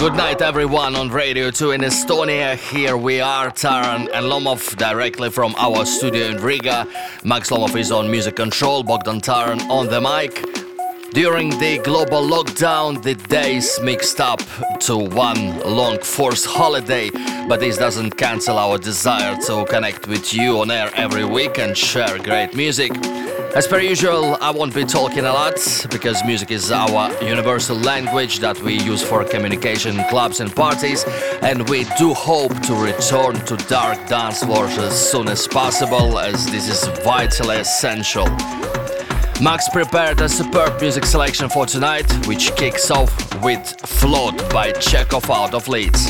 Good night, everyone on Radio 2 in Estonia. Here we are, Taran and Lomov, directly from our studio in Riga. Max Lomov is on music control, Bogdan Taran on the mic. During the global lockdown, the days mixed up to one long forced holiday, but this doesn't cancel our desire to connect with you on air every week and share great music. As per usual, I won't be talking a lot because music is our universal language that we use for communication clubs and parties, and we do hope to return to dark dance floors as soon as possible, as this is vitally essential. Max prepared a superb music selection for tonight, which kicks off with Float by Chekhov out of Leeds.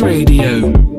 Radio.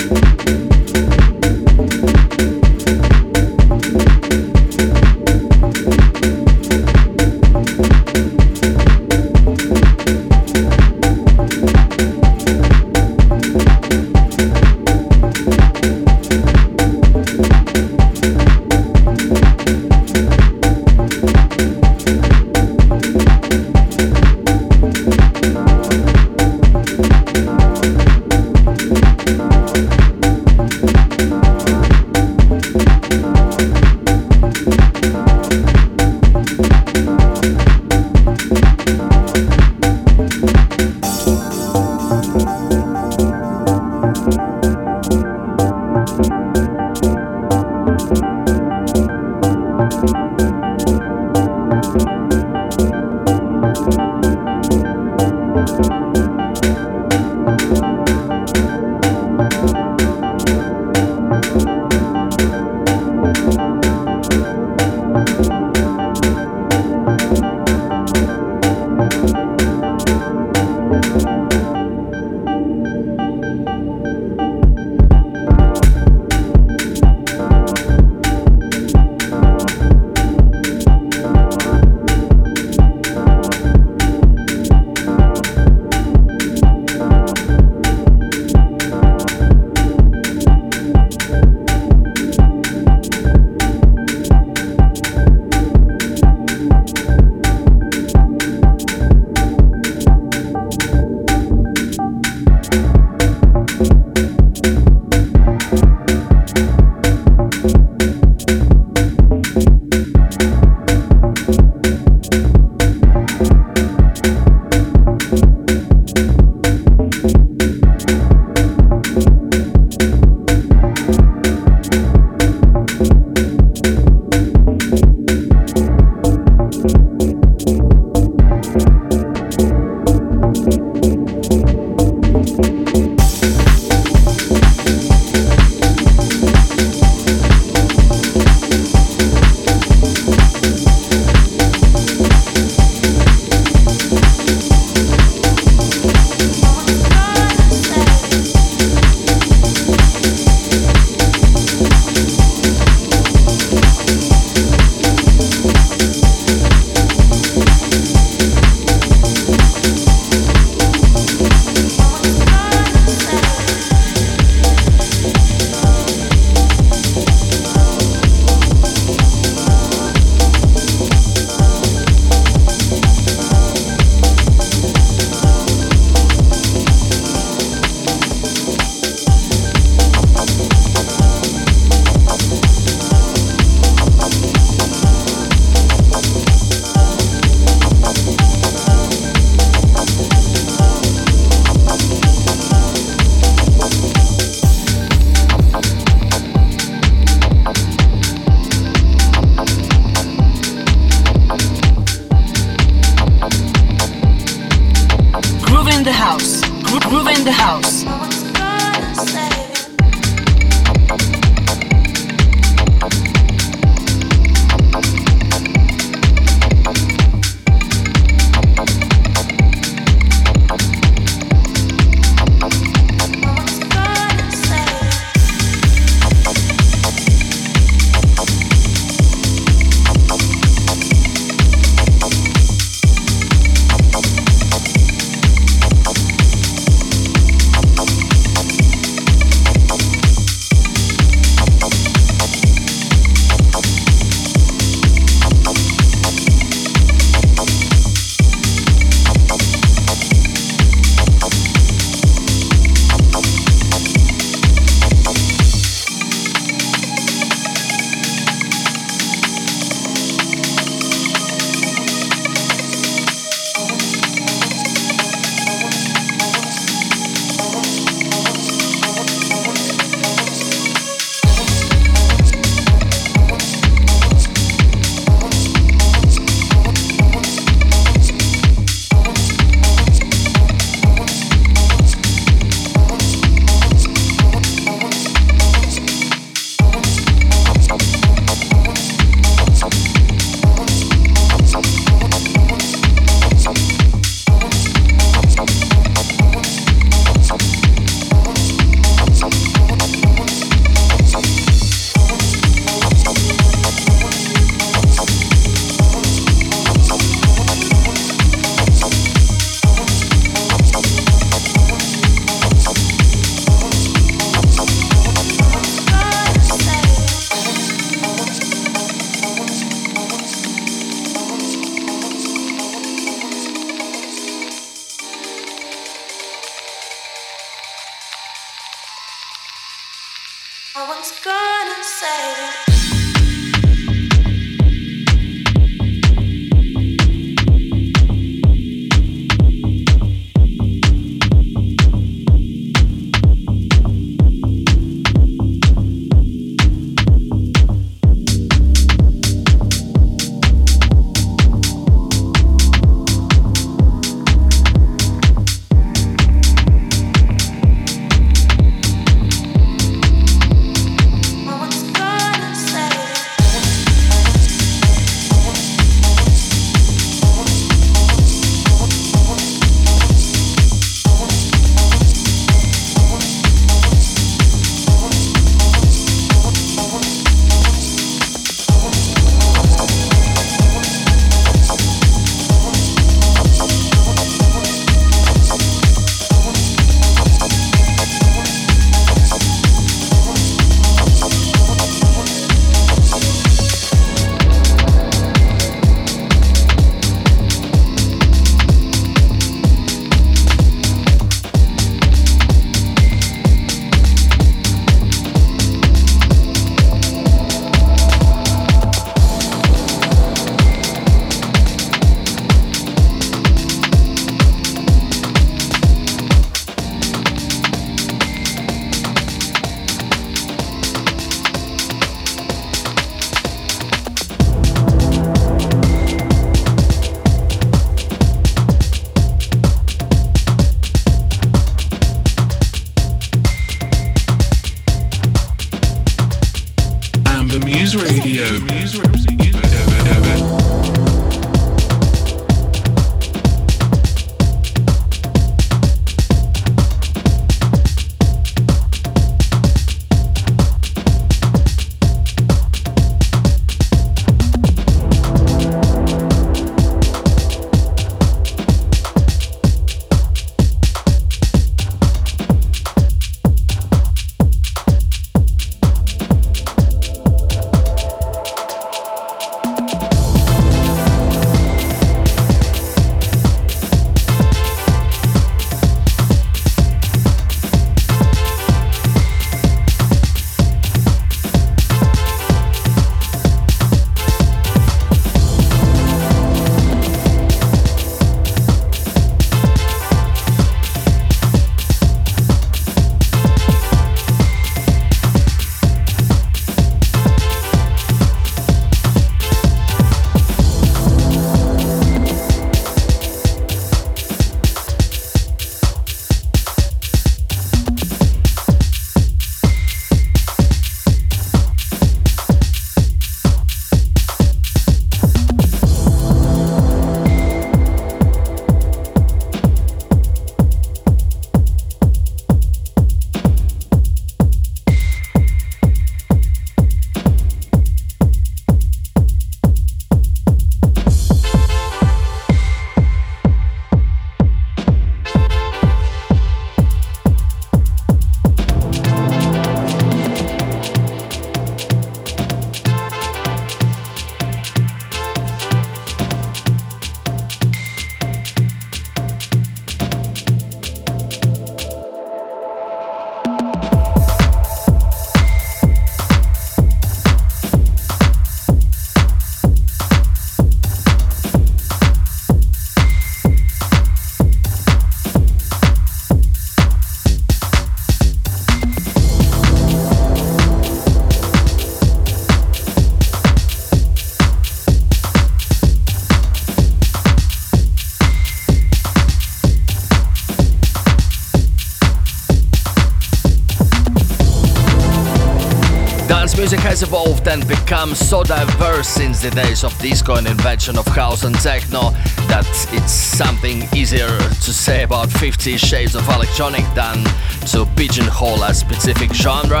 has evolved and become so diverse since the days of disco and invention of house and techno that it's something easier to say about 50 shades of electronic than to pigeonhole a specific genre.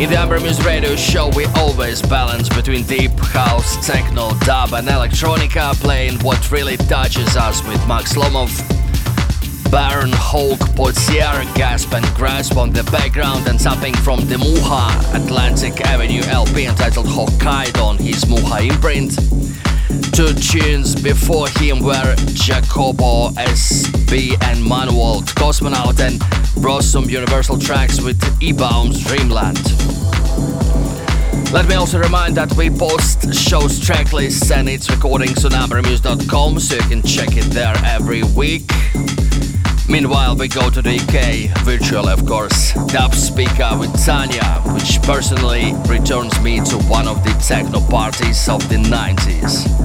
In the Amber Muse radio show, we always balance between deep house, techno, dub, and electronica, playing what really touches us with Max Lomov Baron Hulk Portier gasp and grasp on the background and something from the Muha Atlantic Avenue LP entitled Hokkaido on his Muha imprint. Two tunes before him were Jacobo SB and Manuel Cosmonaut and brought some universal tracks with E-Bound's Dreamland. Let me also remind that we post shows tracklists and its recordings on ambermuse.com so you can check it there every week. Meanwhile, we go to the UK, virtual of course, dub speaker with Tanya, which personally returns me to one of the techno parties of the 90s.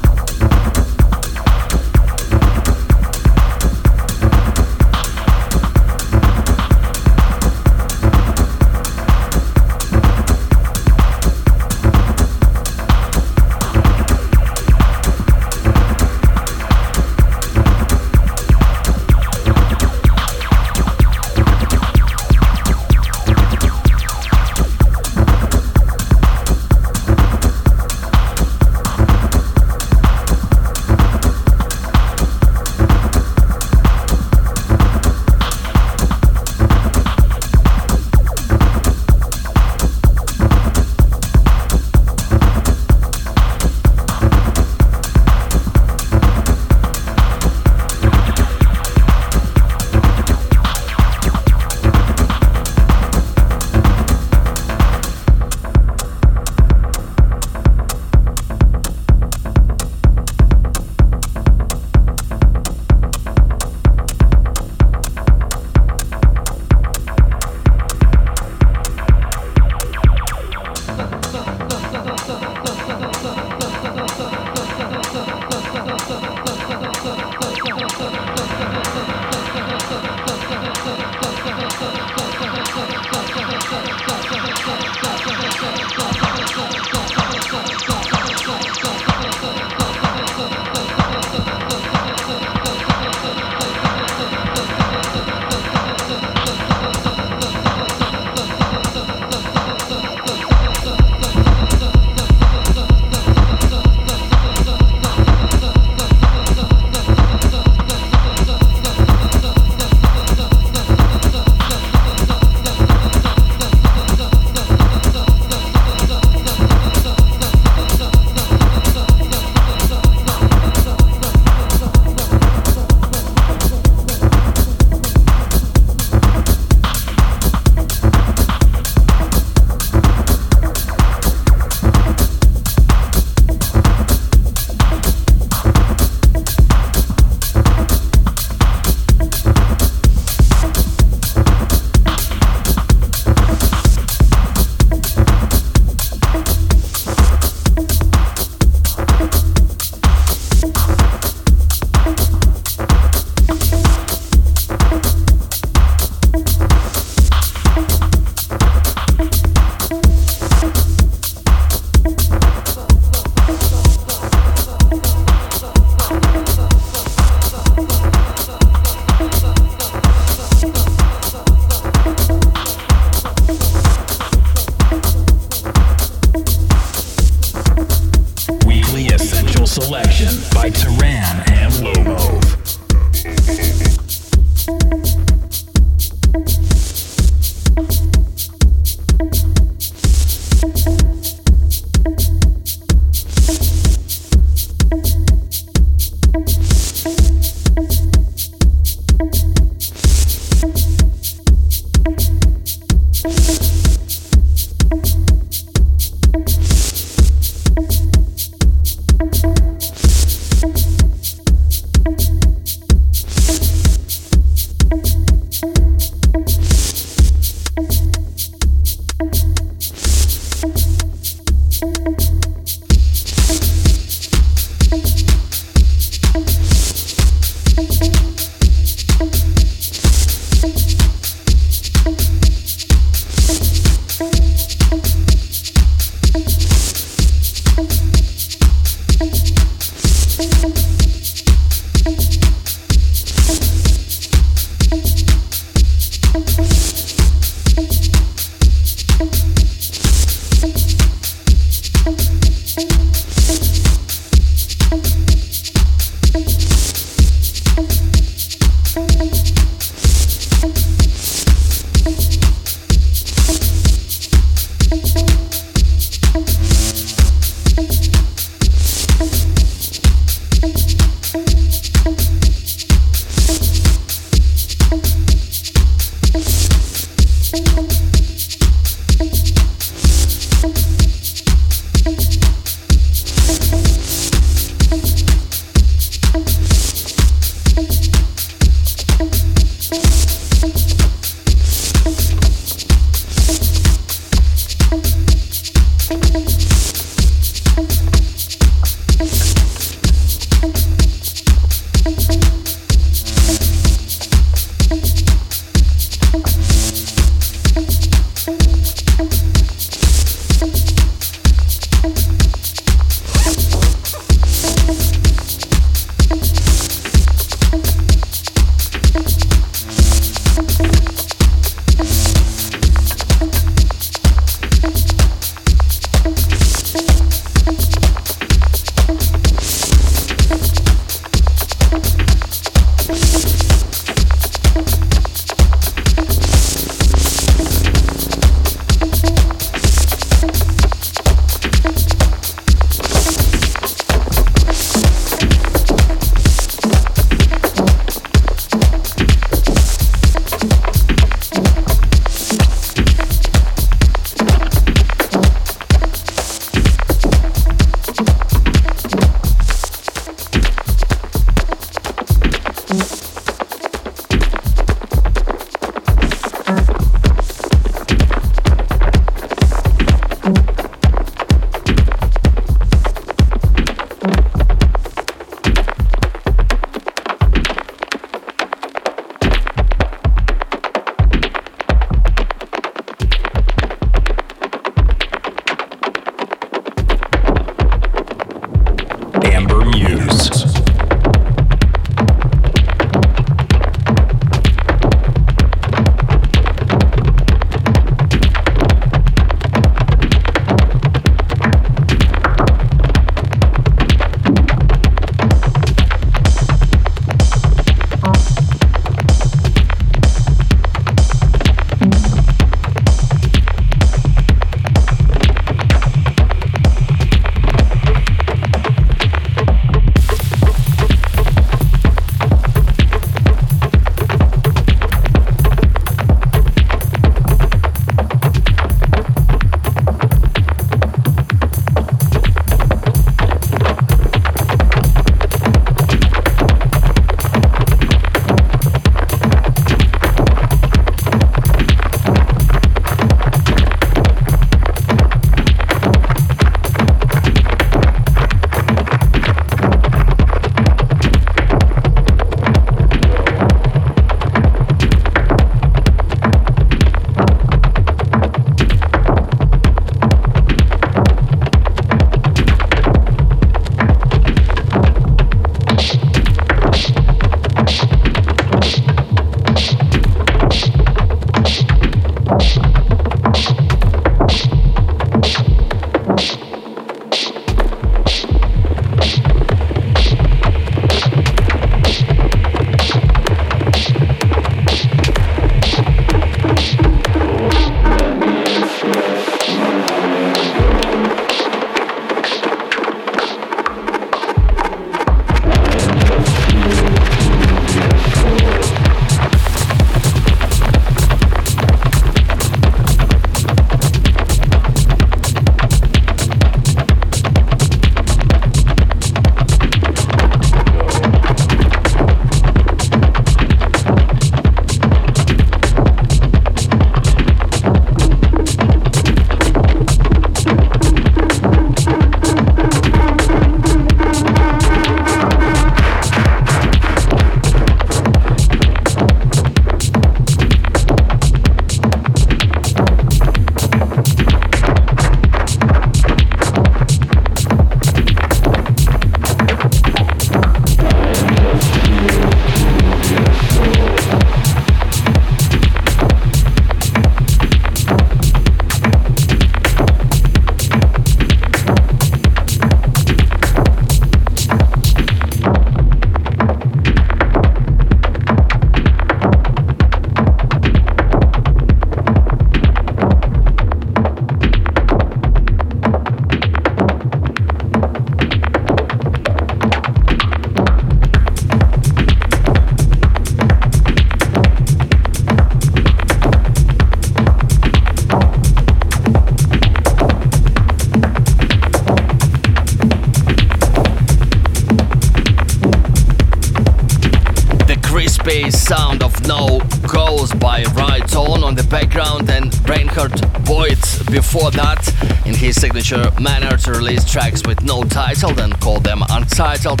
By Right On on the background and Reinhard Voigt before that in his signature manner to release tracks with no title and call them Untitled.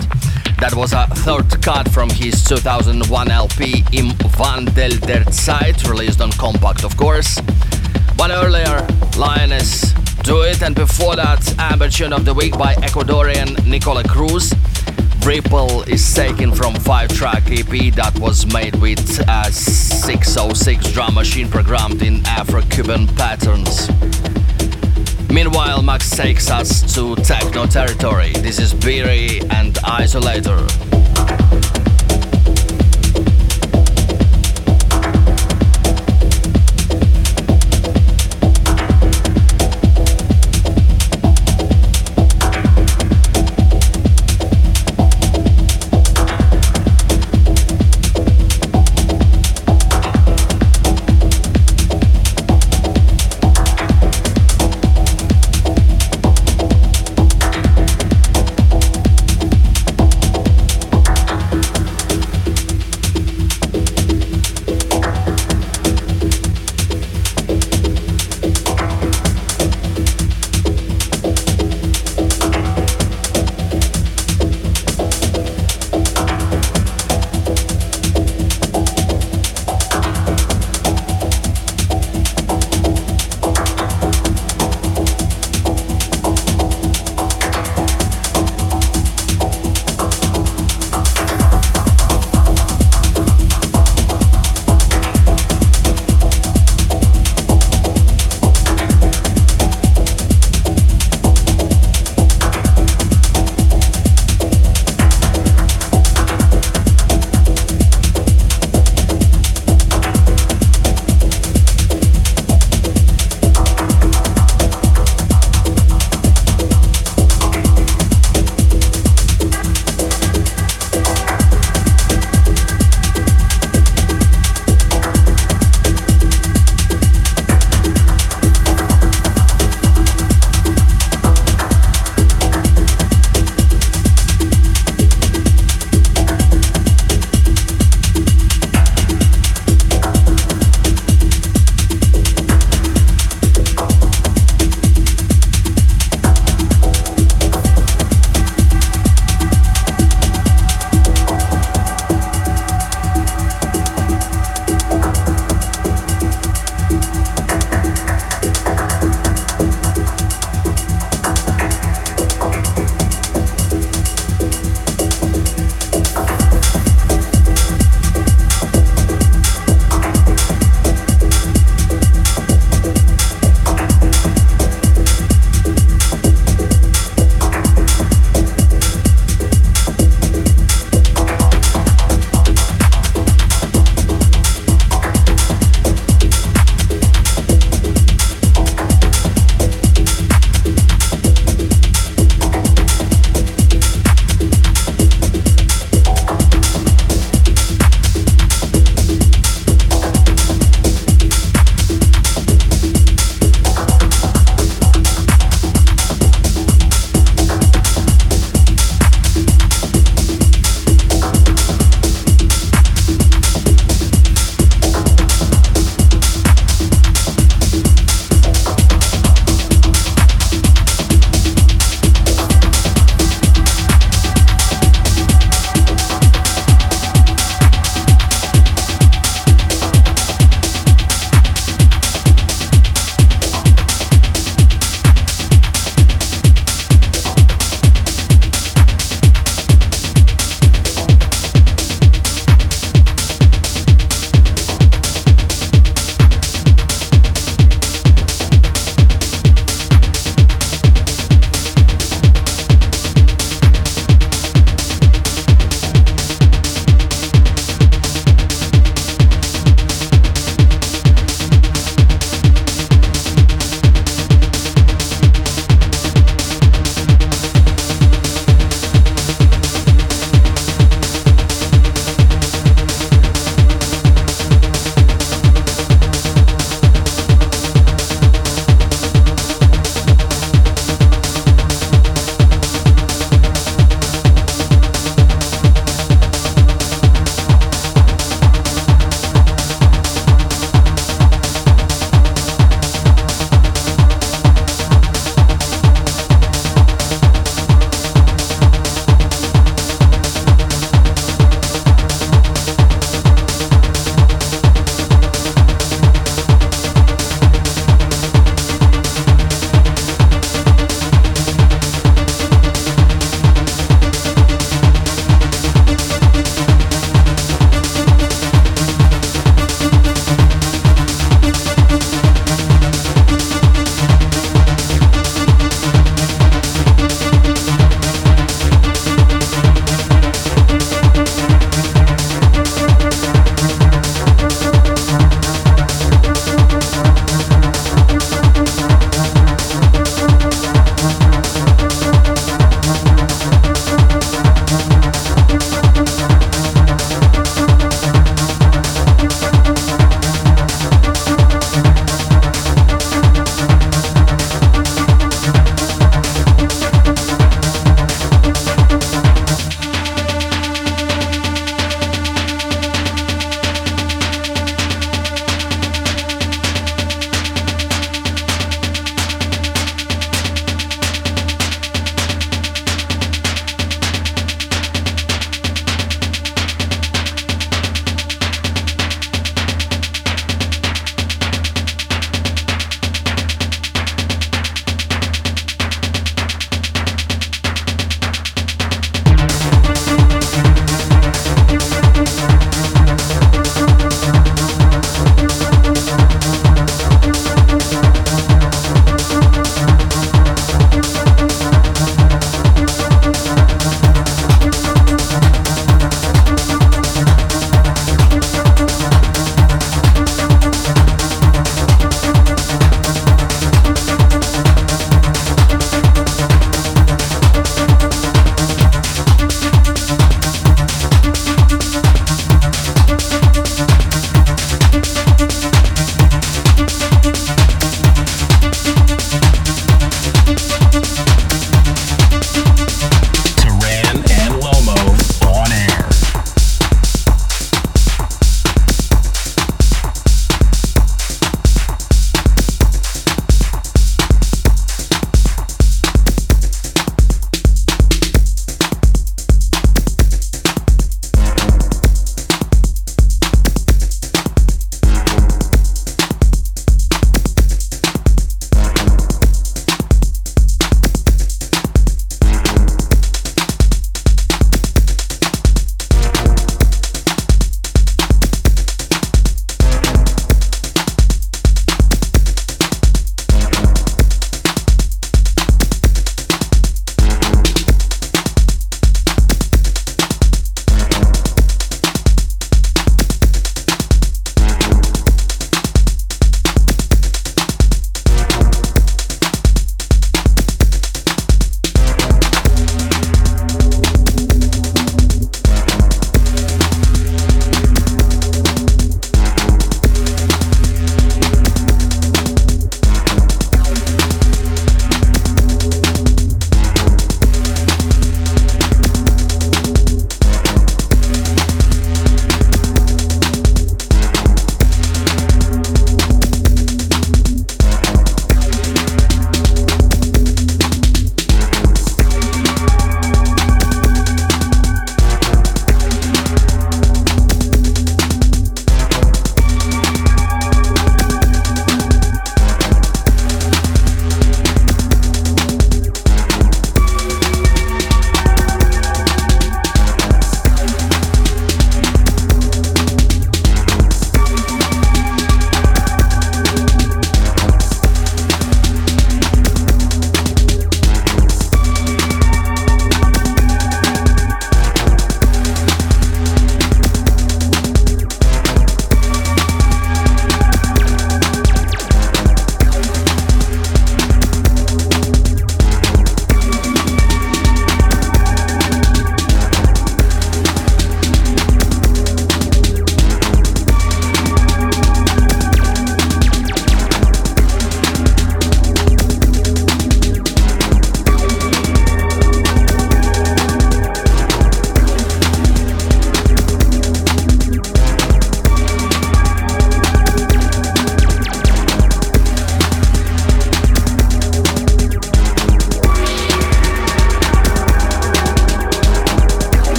That was a third cut from his 2001 LP Im Wandel der Zeit, released on Kompakt of course. But earlier, Lioness Do It, and before that, Amber Tune of the Week by Ecuadorian Nicola Cruz. Ripple is taken from 5-track EP that was made with a 606 drum machine programmed in Afro-Cuban patterns. Meanwhile, Max takes us to techno territory. This is Beery and Isolator.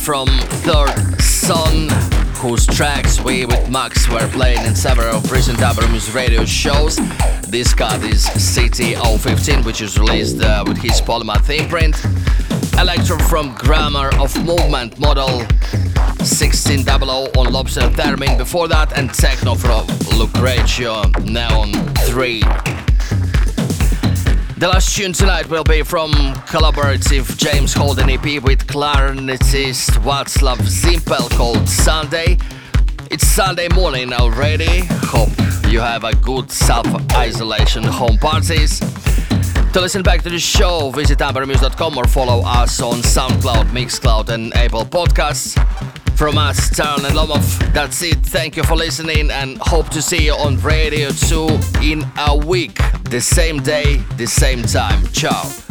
From Third Son, whose tracks we with Max were playing in several recent Music radio shows. This cut is CT015, which is released uh, with his Polymath imprint. Electro from Grammar of Movement model 1600 on Lobster Theremin before that, and Techno from Lucrezio Neon 3. The last tune tonight will be from collaborative James Holden EP with clarinetist Wacław Zimpel called Sunday. It's Sunday morning already. Hope you have a good self-isolation home parties. To listen back to the show, visit ambermuse.com or follow us on SoundCloud, Mixcloud and Apple Podcasts. From us, Taran and Lomov, that's it. Thank you for listening and hope to see you on Radio 2 in a week. The same day, the same time. Ciao.